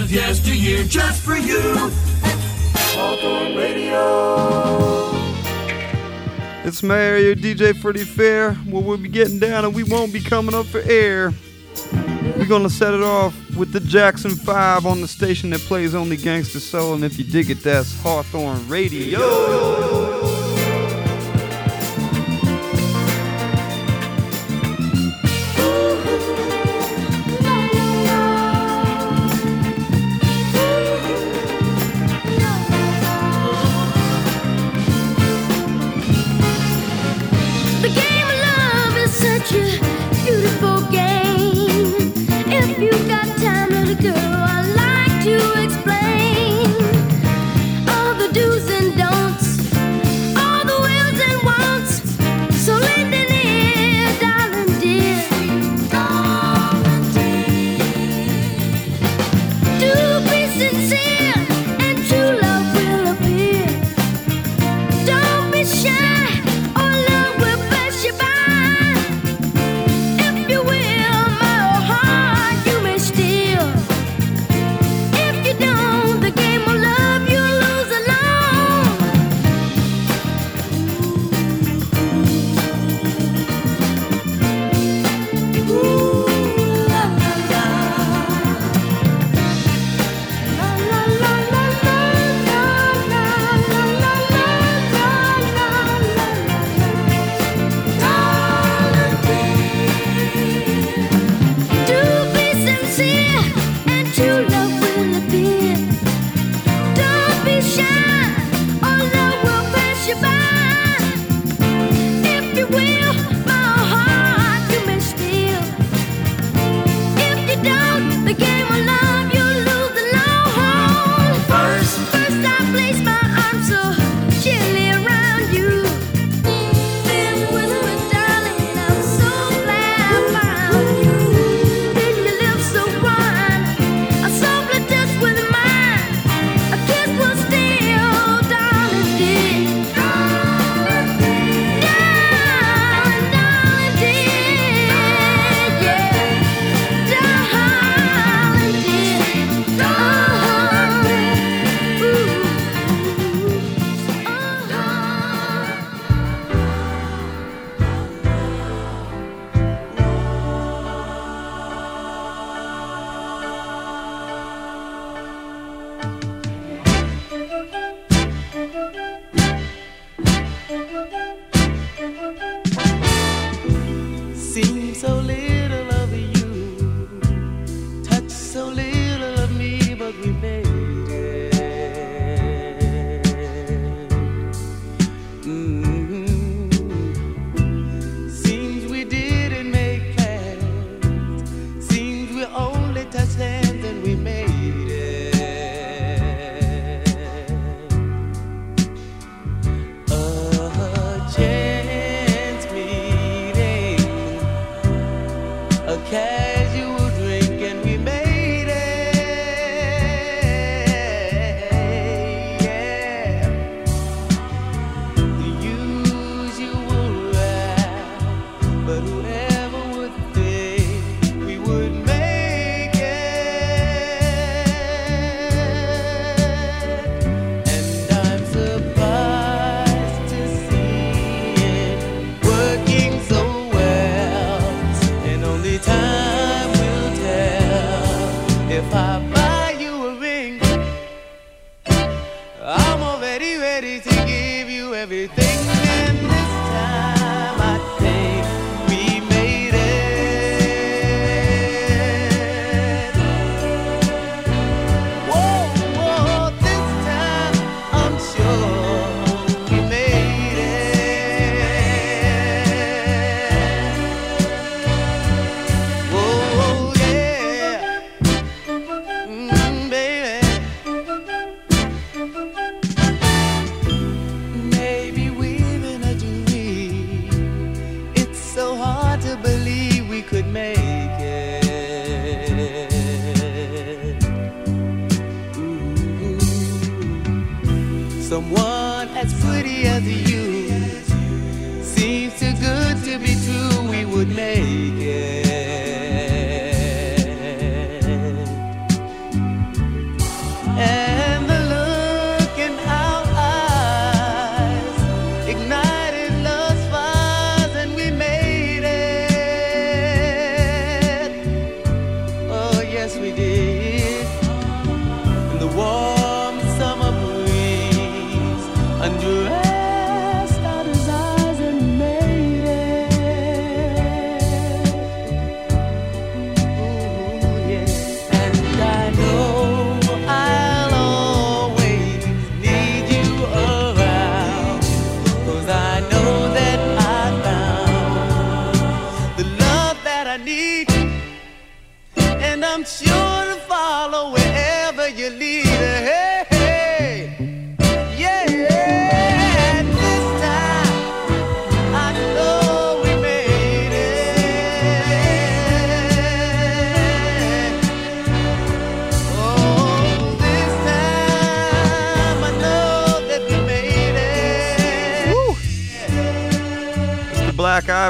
of yesteryear just for you. Hawthorne Radio. It's Mayor, DJ Freddy Fair. Well, we'll be getting down and we won't be coming up for air. We're gonna set it off with the Jackson 5 on the station that plays only gangster soul. And if you dig it, that's Hawthorne Radio.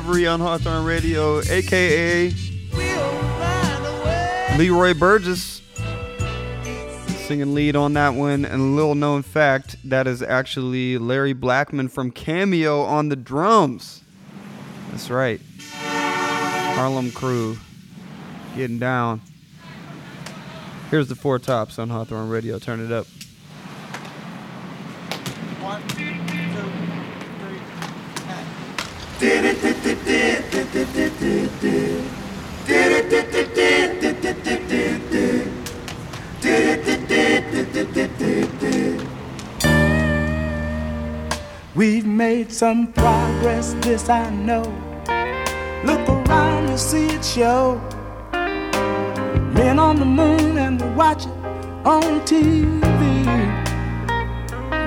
On Hawthorne Radio, aka Leroy Burgess. Singing lead on that one. And a little known fact, that is actually Larry Blackmon from Cameo on the drums. That's right. Harlem Crew getting down. Here's the four tops on Hawthorne Radio. Turn it up. One, two, three. Did it. We've made some progress, this I know. Look around, you see it show. Men on the moon and we watch it on TV.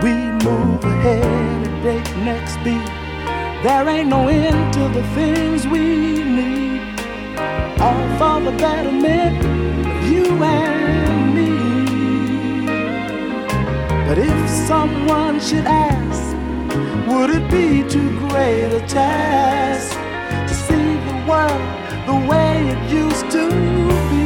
We move ahead at breakneck speed. There ain't no end to the things we need, all for the betterment of you and me. But if someone should ask, would it be too great a task to see the world the way it used to be?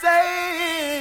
Say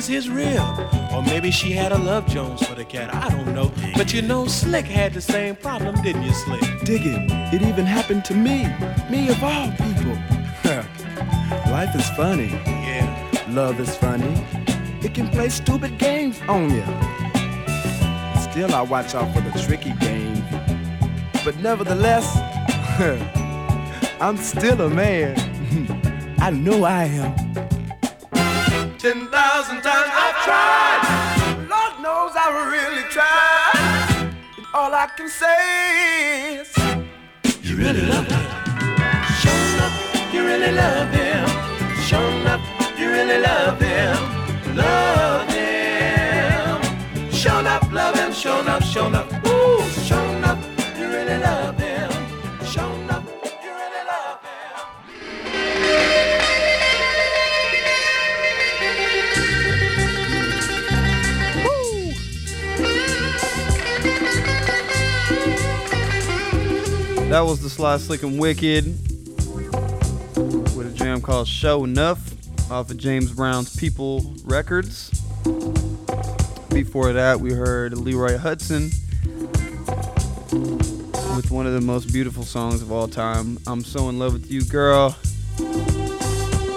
was his rib. Or maybe she had a love Jones for the cat. I don't know. But you know, Slick had the same problem, didn't you, Slick? dig it. It even happened to me. Me of all people. Life is funny. Yeah. Love is funny. It can play stupid games on you. Still, I watch out for the tricky game. But nevertheless, I'm still a man. I know I am. I can say is, You really love him. Show enough, you really love him. Show enough, you really love him. That was the Sly Slick and Wicked with a jam called Show Enough off of James Brown's People Records. Before that, we heard Leroy Hutson with one of the most beautiful songs of all time, I'm So in Love with You, Girl,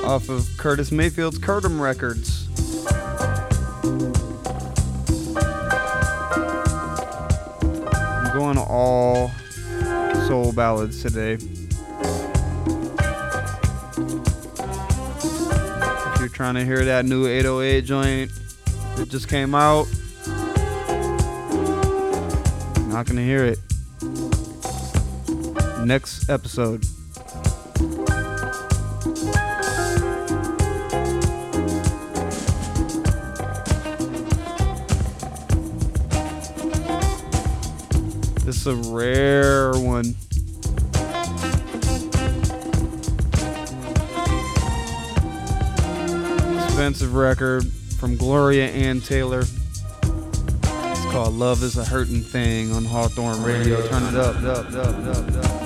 off of Curtis Mayfield's Curtom Records. Ballads today. If you're trying to hear that new 808 joint that just came out, not gonna hear it. Next episode. This is a rare one. Expensive record from Gloria Ann Taylor. It's called Love is a Hurting Thing on Hawthorne Radio. Turn it up, up, up, up, up.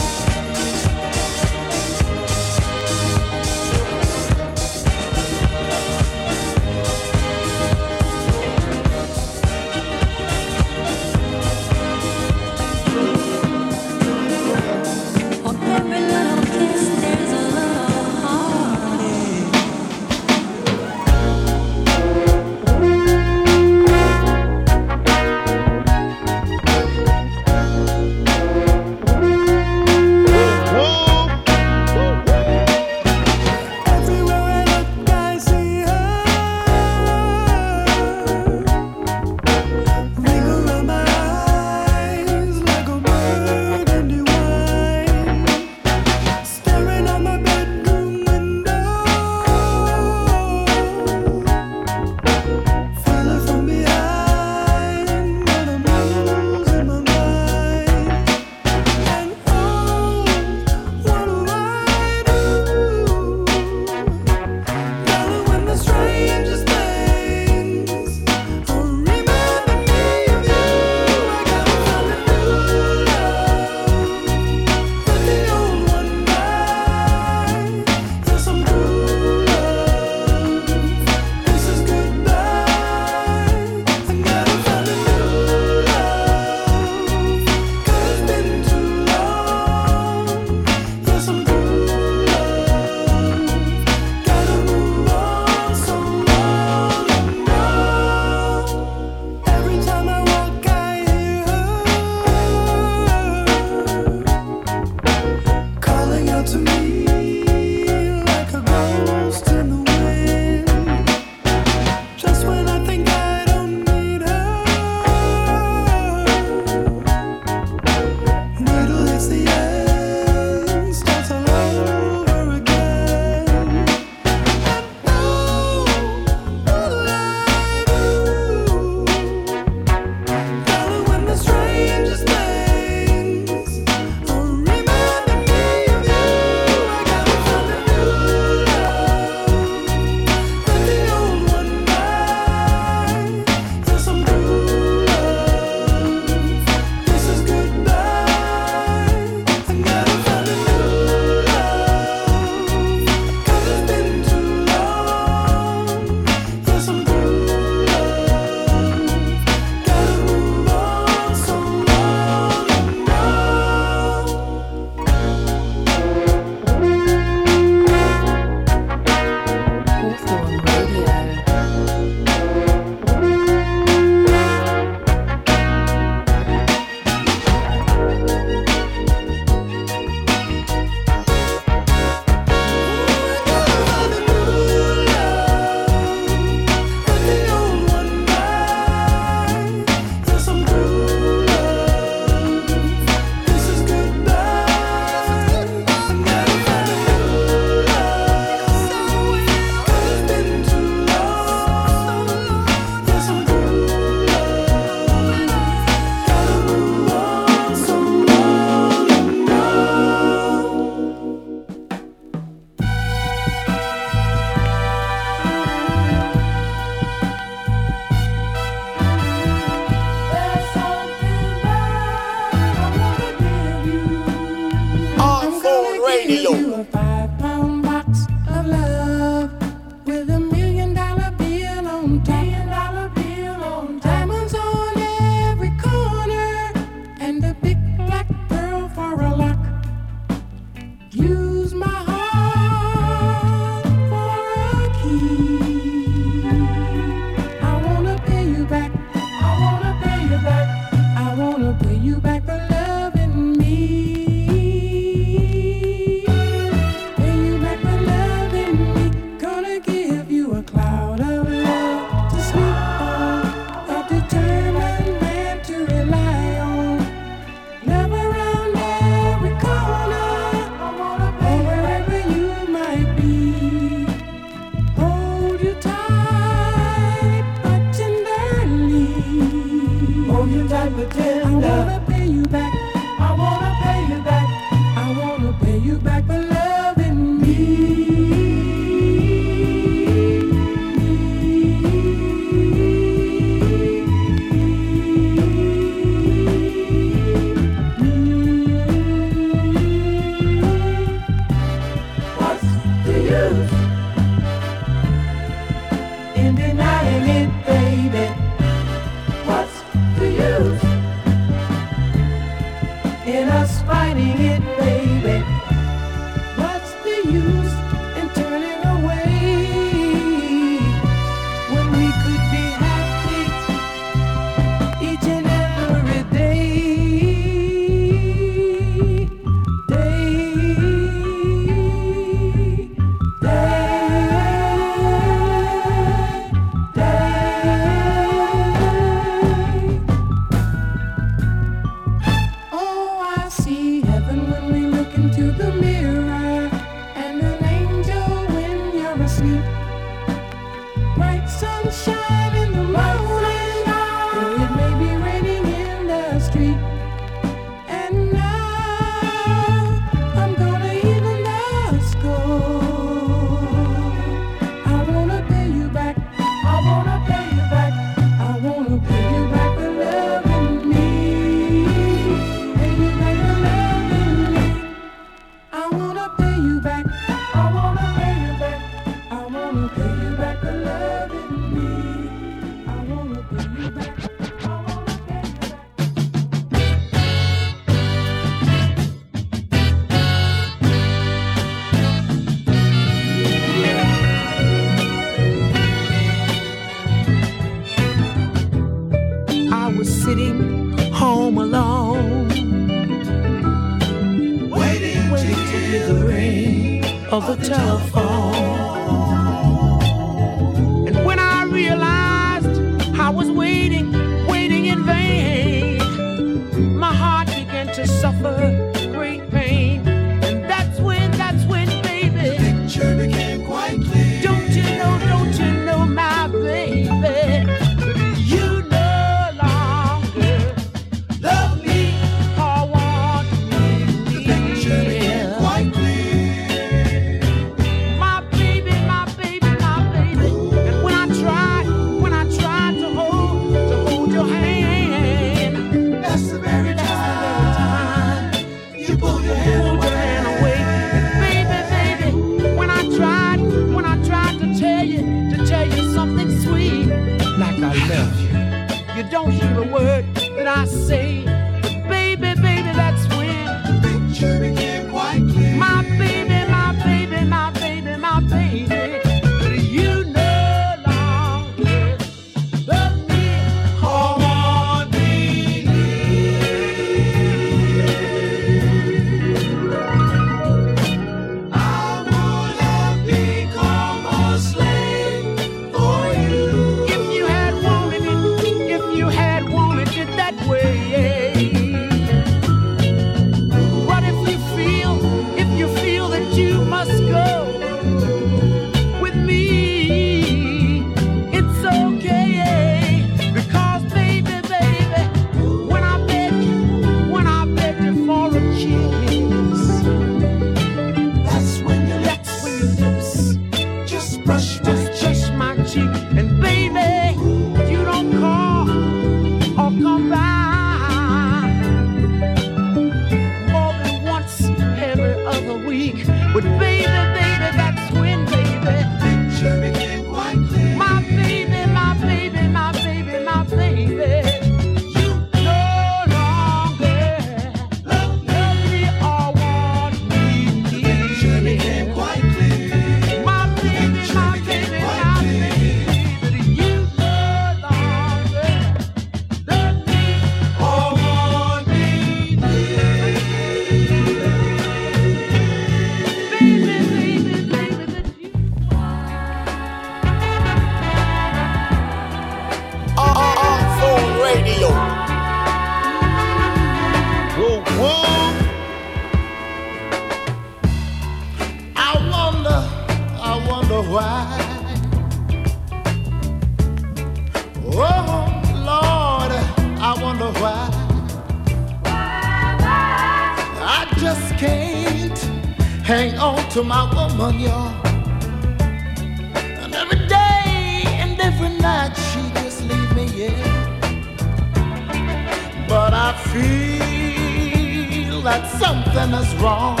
That something is wrong.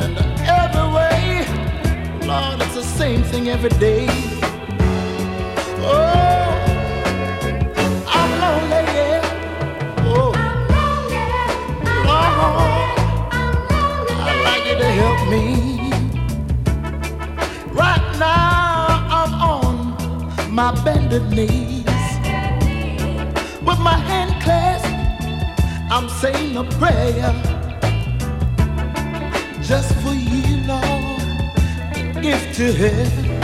And every way, Lord, it's the same thing every day. Oh, I'm lonely, yeah. Oh, I'm lonely. I'm lonely. I'd like you to help me. Right now, I'm on my bended knees with my hand clasped I'm saying a prayer just for you, Lord, if to heaven.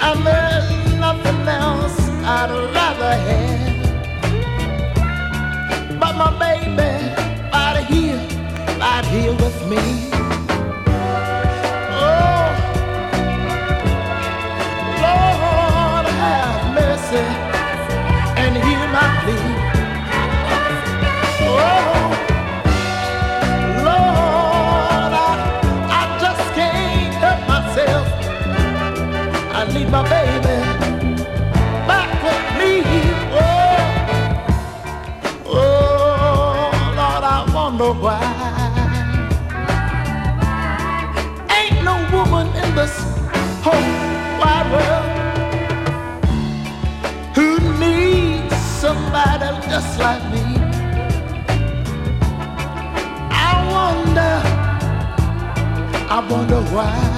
I learned nothing else I'd rather have. But my baby, right here, right here with me. Oh, and hear my plea. my baby back with me. Oh, oh, Lord, I wonder why. Ain't no woman in this whole wide world who needs somebody just like me. I wonder, I wonder why.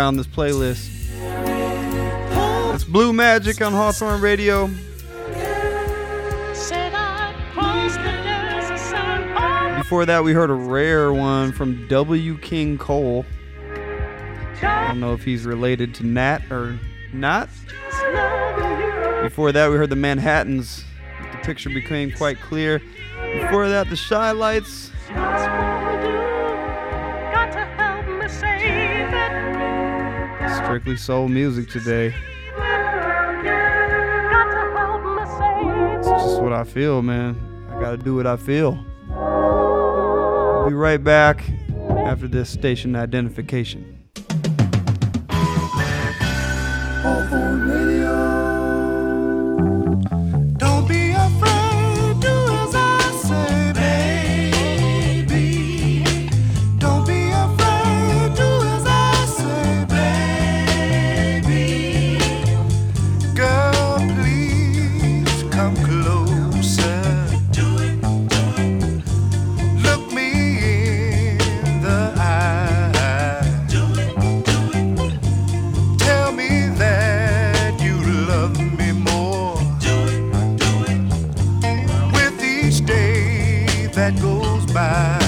Down this playlist. It's Blue Magic on Hawthorne Radio. Said I crossed the desert sun. Before that, we heard a rare one from W. King Cole. I don't know if he's related to Nat or not. just loving you. Before that, we heard the Manhattans. The picture became quite clear. Before that, the Chi-Lites. Strictly soul music today. It's just what I feel, man. I gotta do what I feel. I'll be right back after this station identification. That goes by.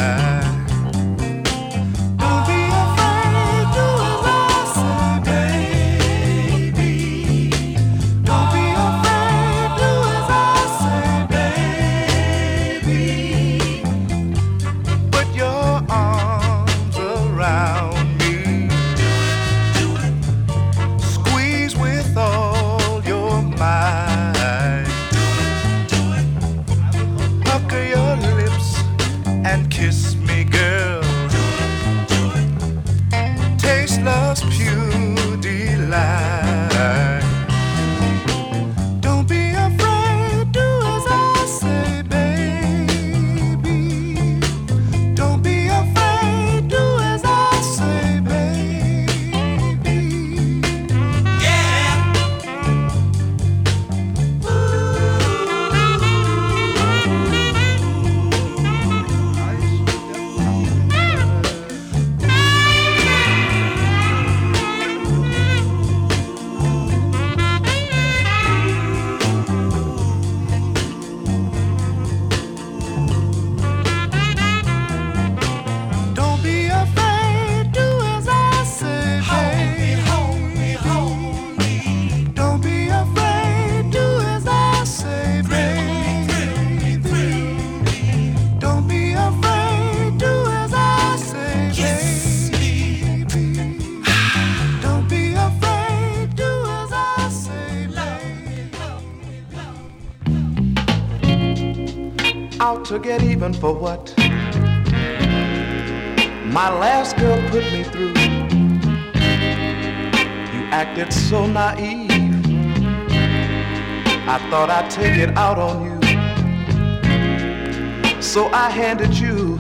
For what? My last girl put me through. You acted so naive. I thought I'd take it out on you. So I handed you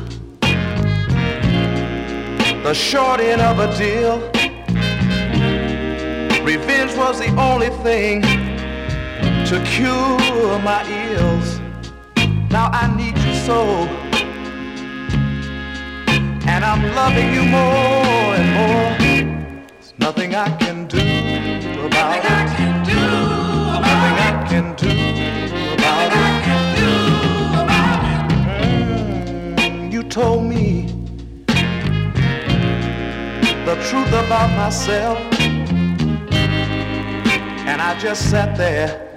the short end of a deal. Revenge was the only thing to cure my ills. Now I need you so and I'm loving you more and more. There's nothing I can do about it. Nothing I can do about it. Mm, You told me the truth about myself, and I just sat there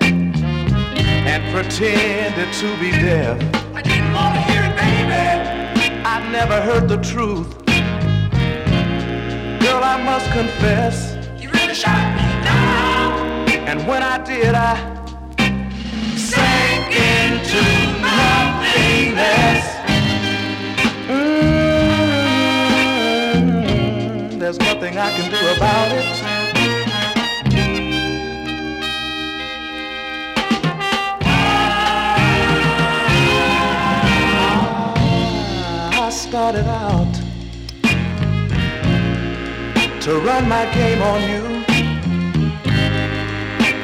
and pretended to be deaf. I didn't want to hear it, baby. I never heard the truth. Girl, I must confess. You really shot me down. And when I did, I sank into nothingness. Mm, there's nothing I can do about it. Started out to run my game on you.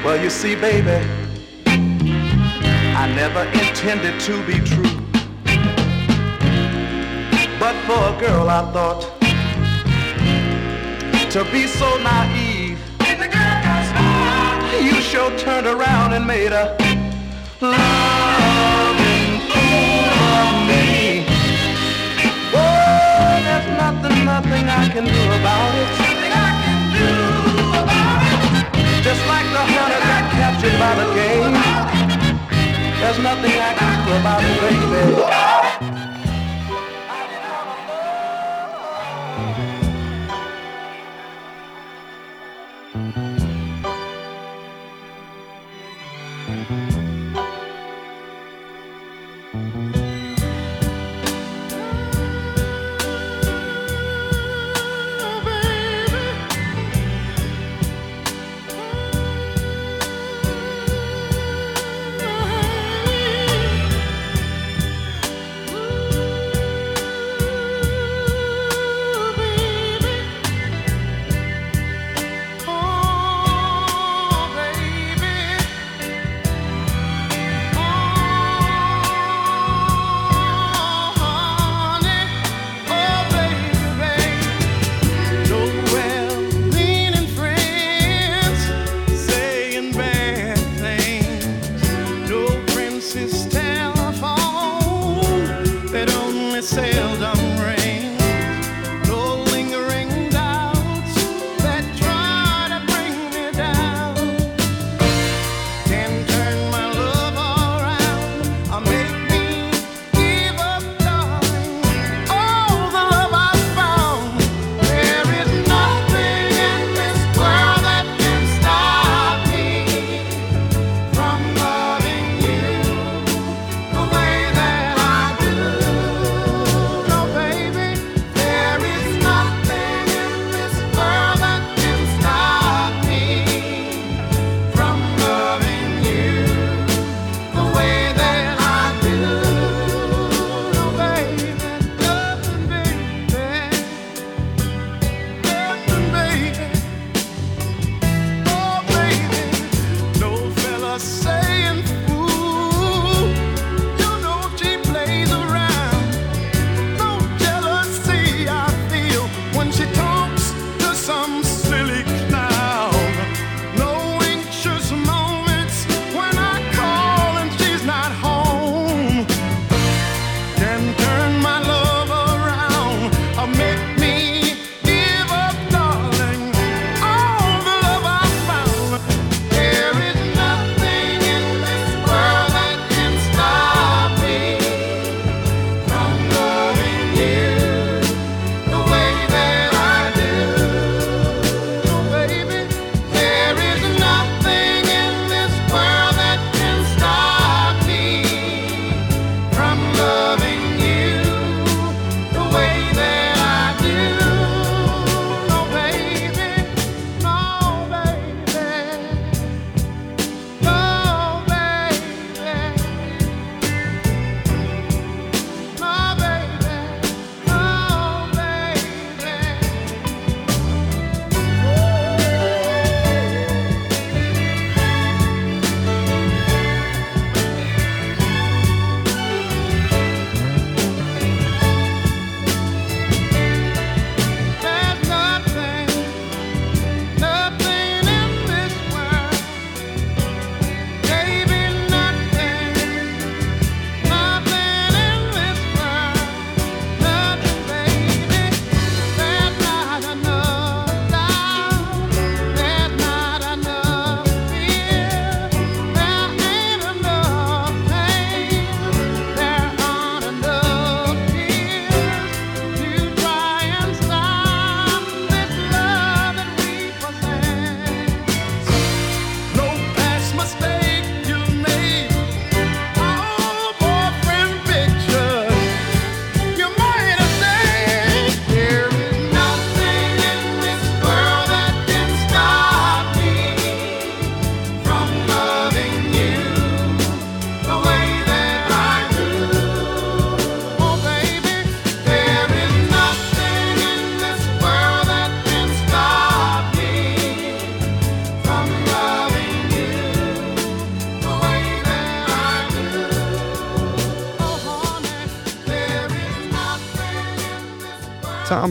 Well, you see, baby, I never intended to be true. But for a girl, I thought to be so naive. You sure turned around and made a loving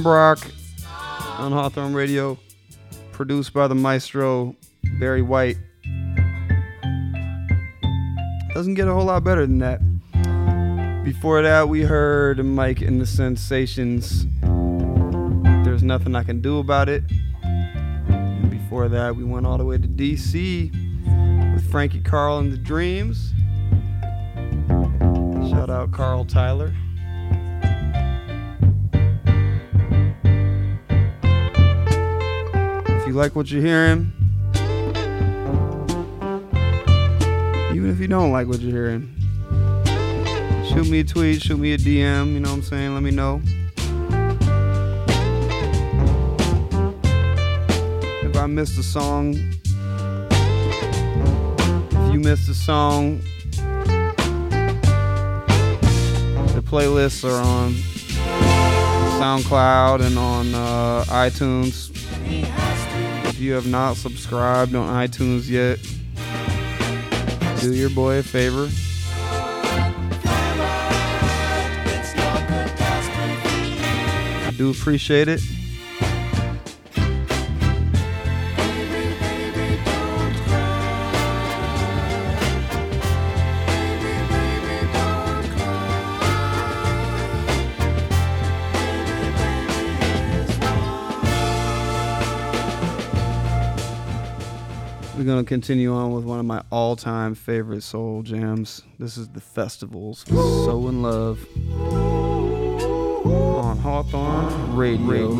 Brock on Hawthorne Radio, produced by the maestro Barry White. Doesn't get a whole lot better than that. Before that, we heard Mike and the Sensations. There's nothing I can do about it. And before that, we went all the way to DC with Frankie Karl and the Dreams. Shout out Carl Tyler. You like what you're hearing, even if you don't like what you're hearing, shoot me a tweet, shoot me a DM, you know what I'm saying? Let me know. If I missed a song, if you missed a song, the playlists are on SoundCloud and on uh, iTunes. If you have not subscribed on iTunes yet, do your boy a favor. I do appreciate it. We're gonna continue on with one of my all-time favorite soul jams. This is the festivals. So in love on Hawthorne Radio.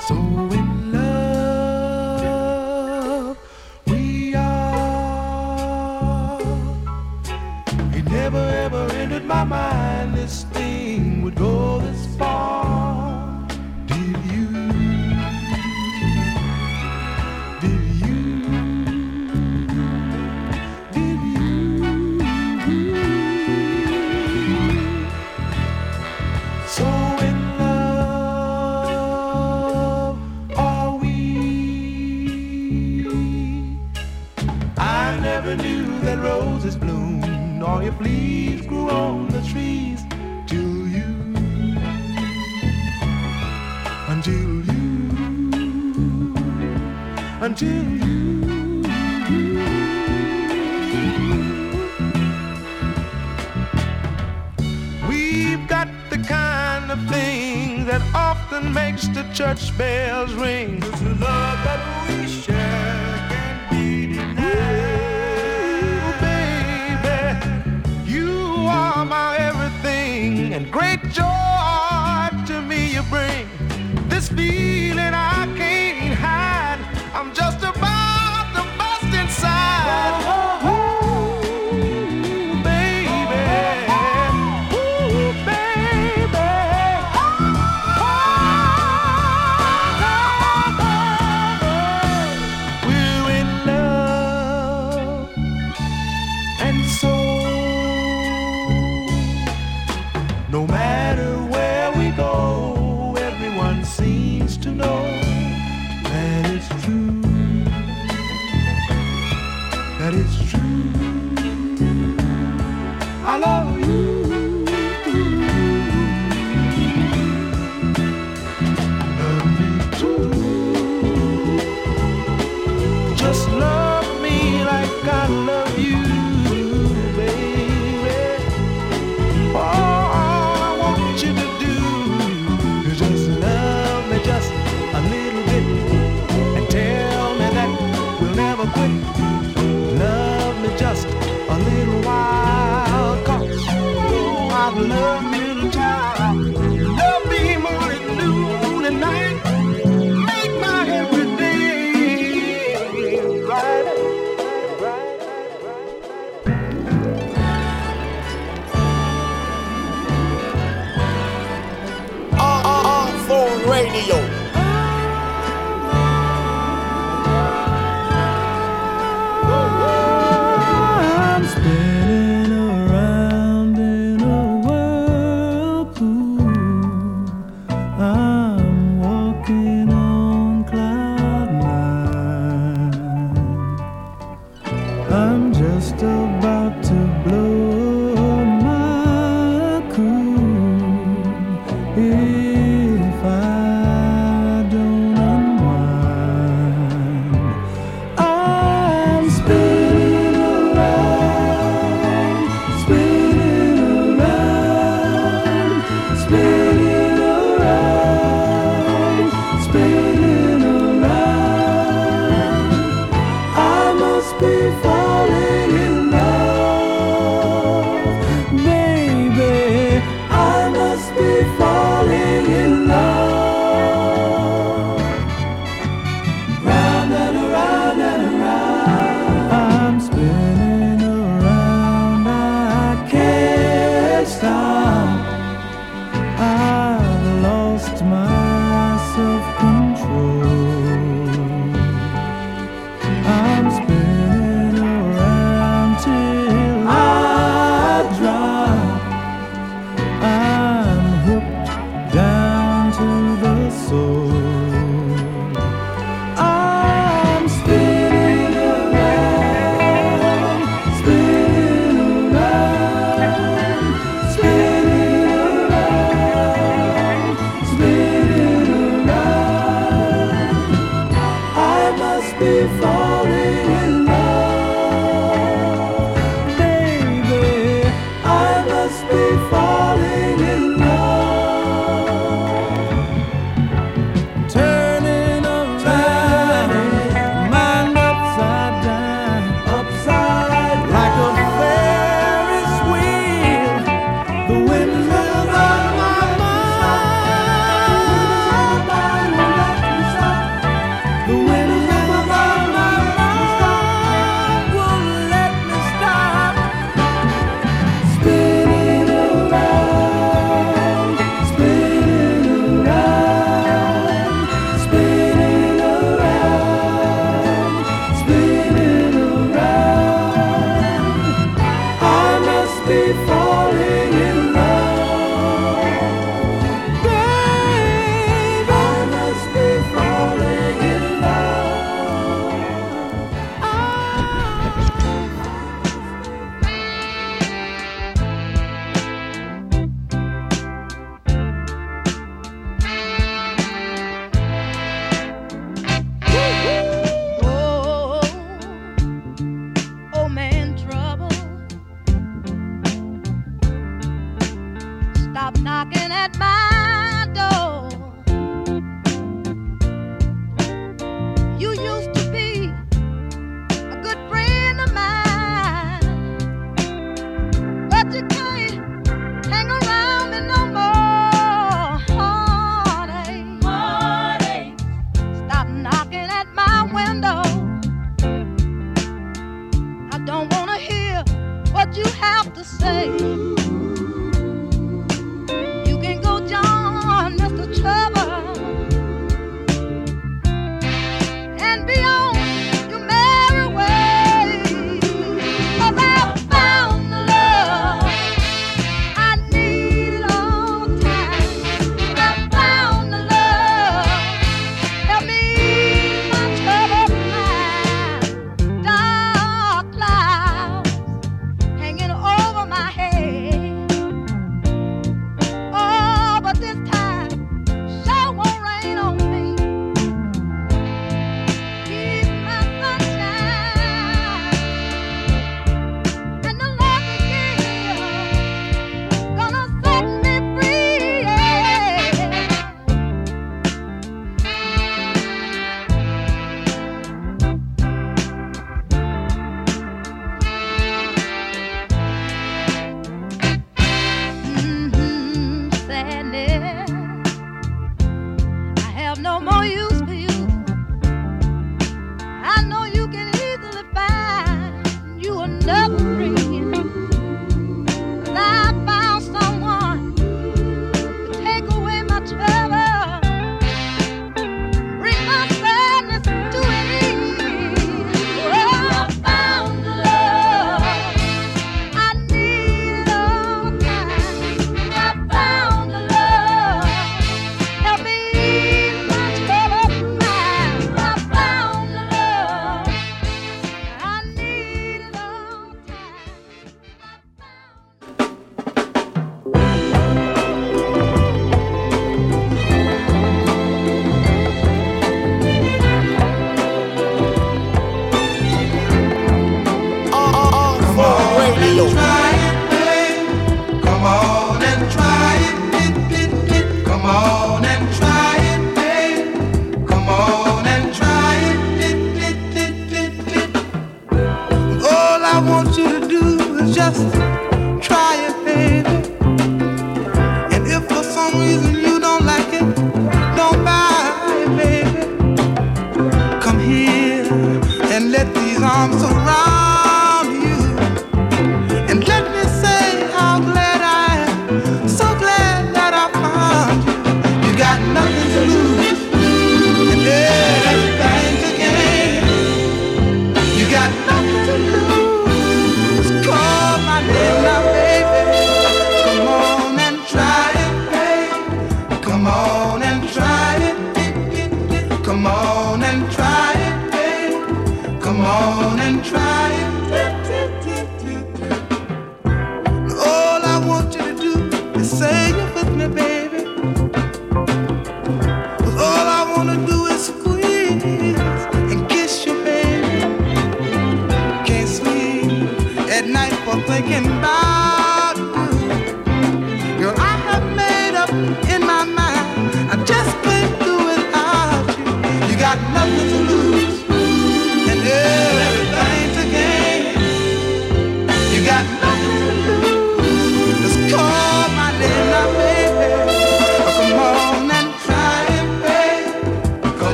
So in love we are. It never ever entered my mind this thing would go this if leaves grew on the trees till you, until you, until you. We've got the kind of thing that often makes the church bells ring. It's the love that we share joy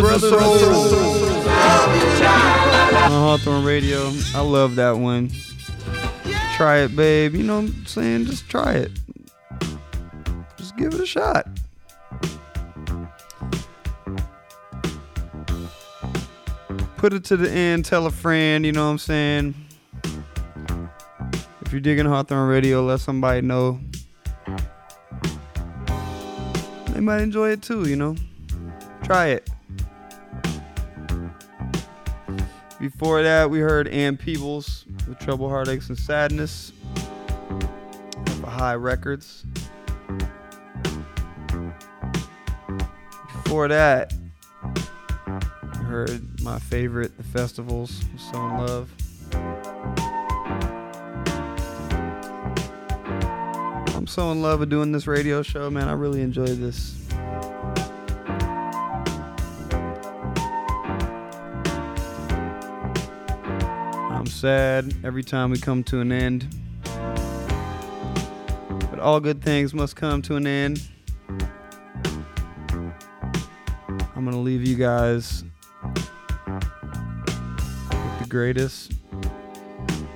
Brothers, of Soul. On Hawthorne Radio. I love that one. Try it, babe. You know what I'm saying? Just try it. Just give it a shot. Put it to the end. Tell a friend. You know what I'm saying? If you're digging Hawthorne Radio, let somebody know. They might enjoy it too, you know? Try it. Before that, we heard Ann Peebles with Trouble, Heartaches, and Sadness for Hi Records. Before that, we heard my favorite, The Festivals, So in Love. I'm so in love with doing this radio show, man. I really enjoy this. Sad every time we come to an end. But all good things must come to an end. I'm going to leave you guys with the greatest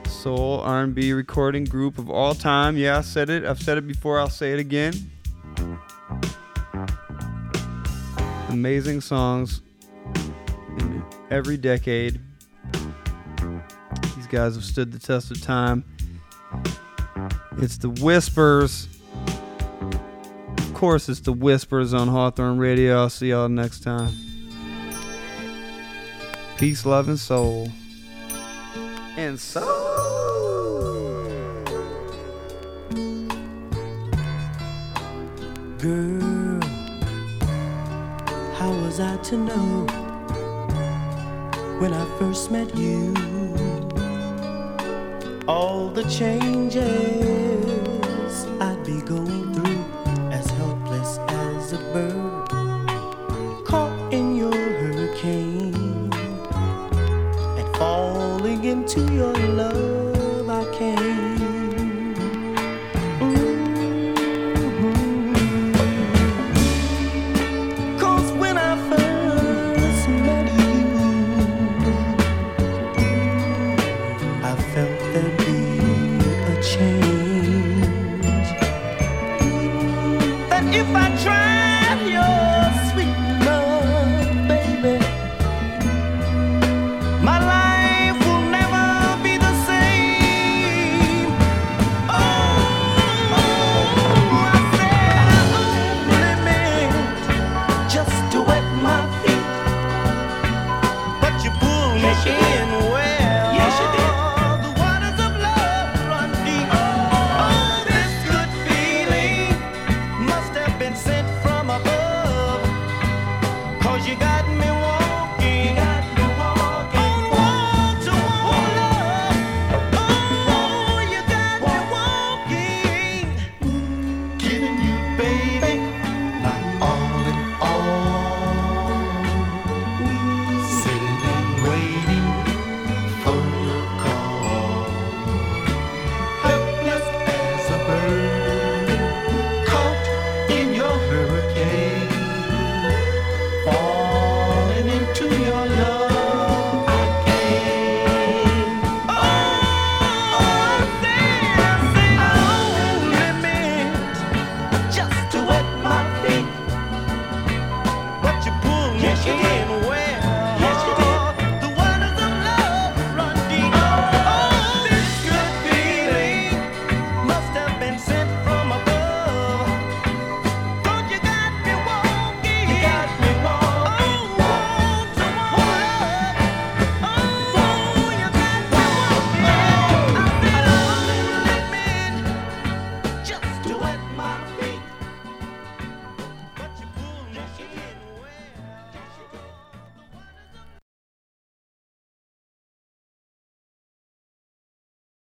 soul R&B recording group of all time. Yeah, I said it. I've said it before. I'll say it again. Amazing songs in every decade. Guys have stood the test of time. It's the Whispers. Of course, it's the Whispers on Hawthorne Radio. I'll see y'all next time. Peace, love, and soul. And soul. Girl, how was I to know when I first met you? All the changes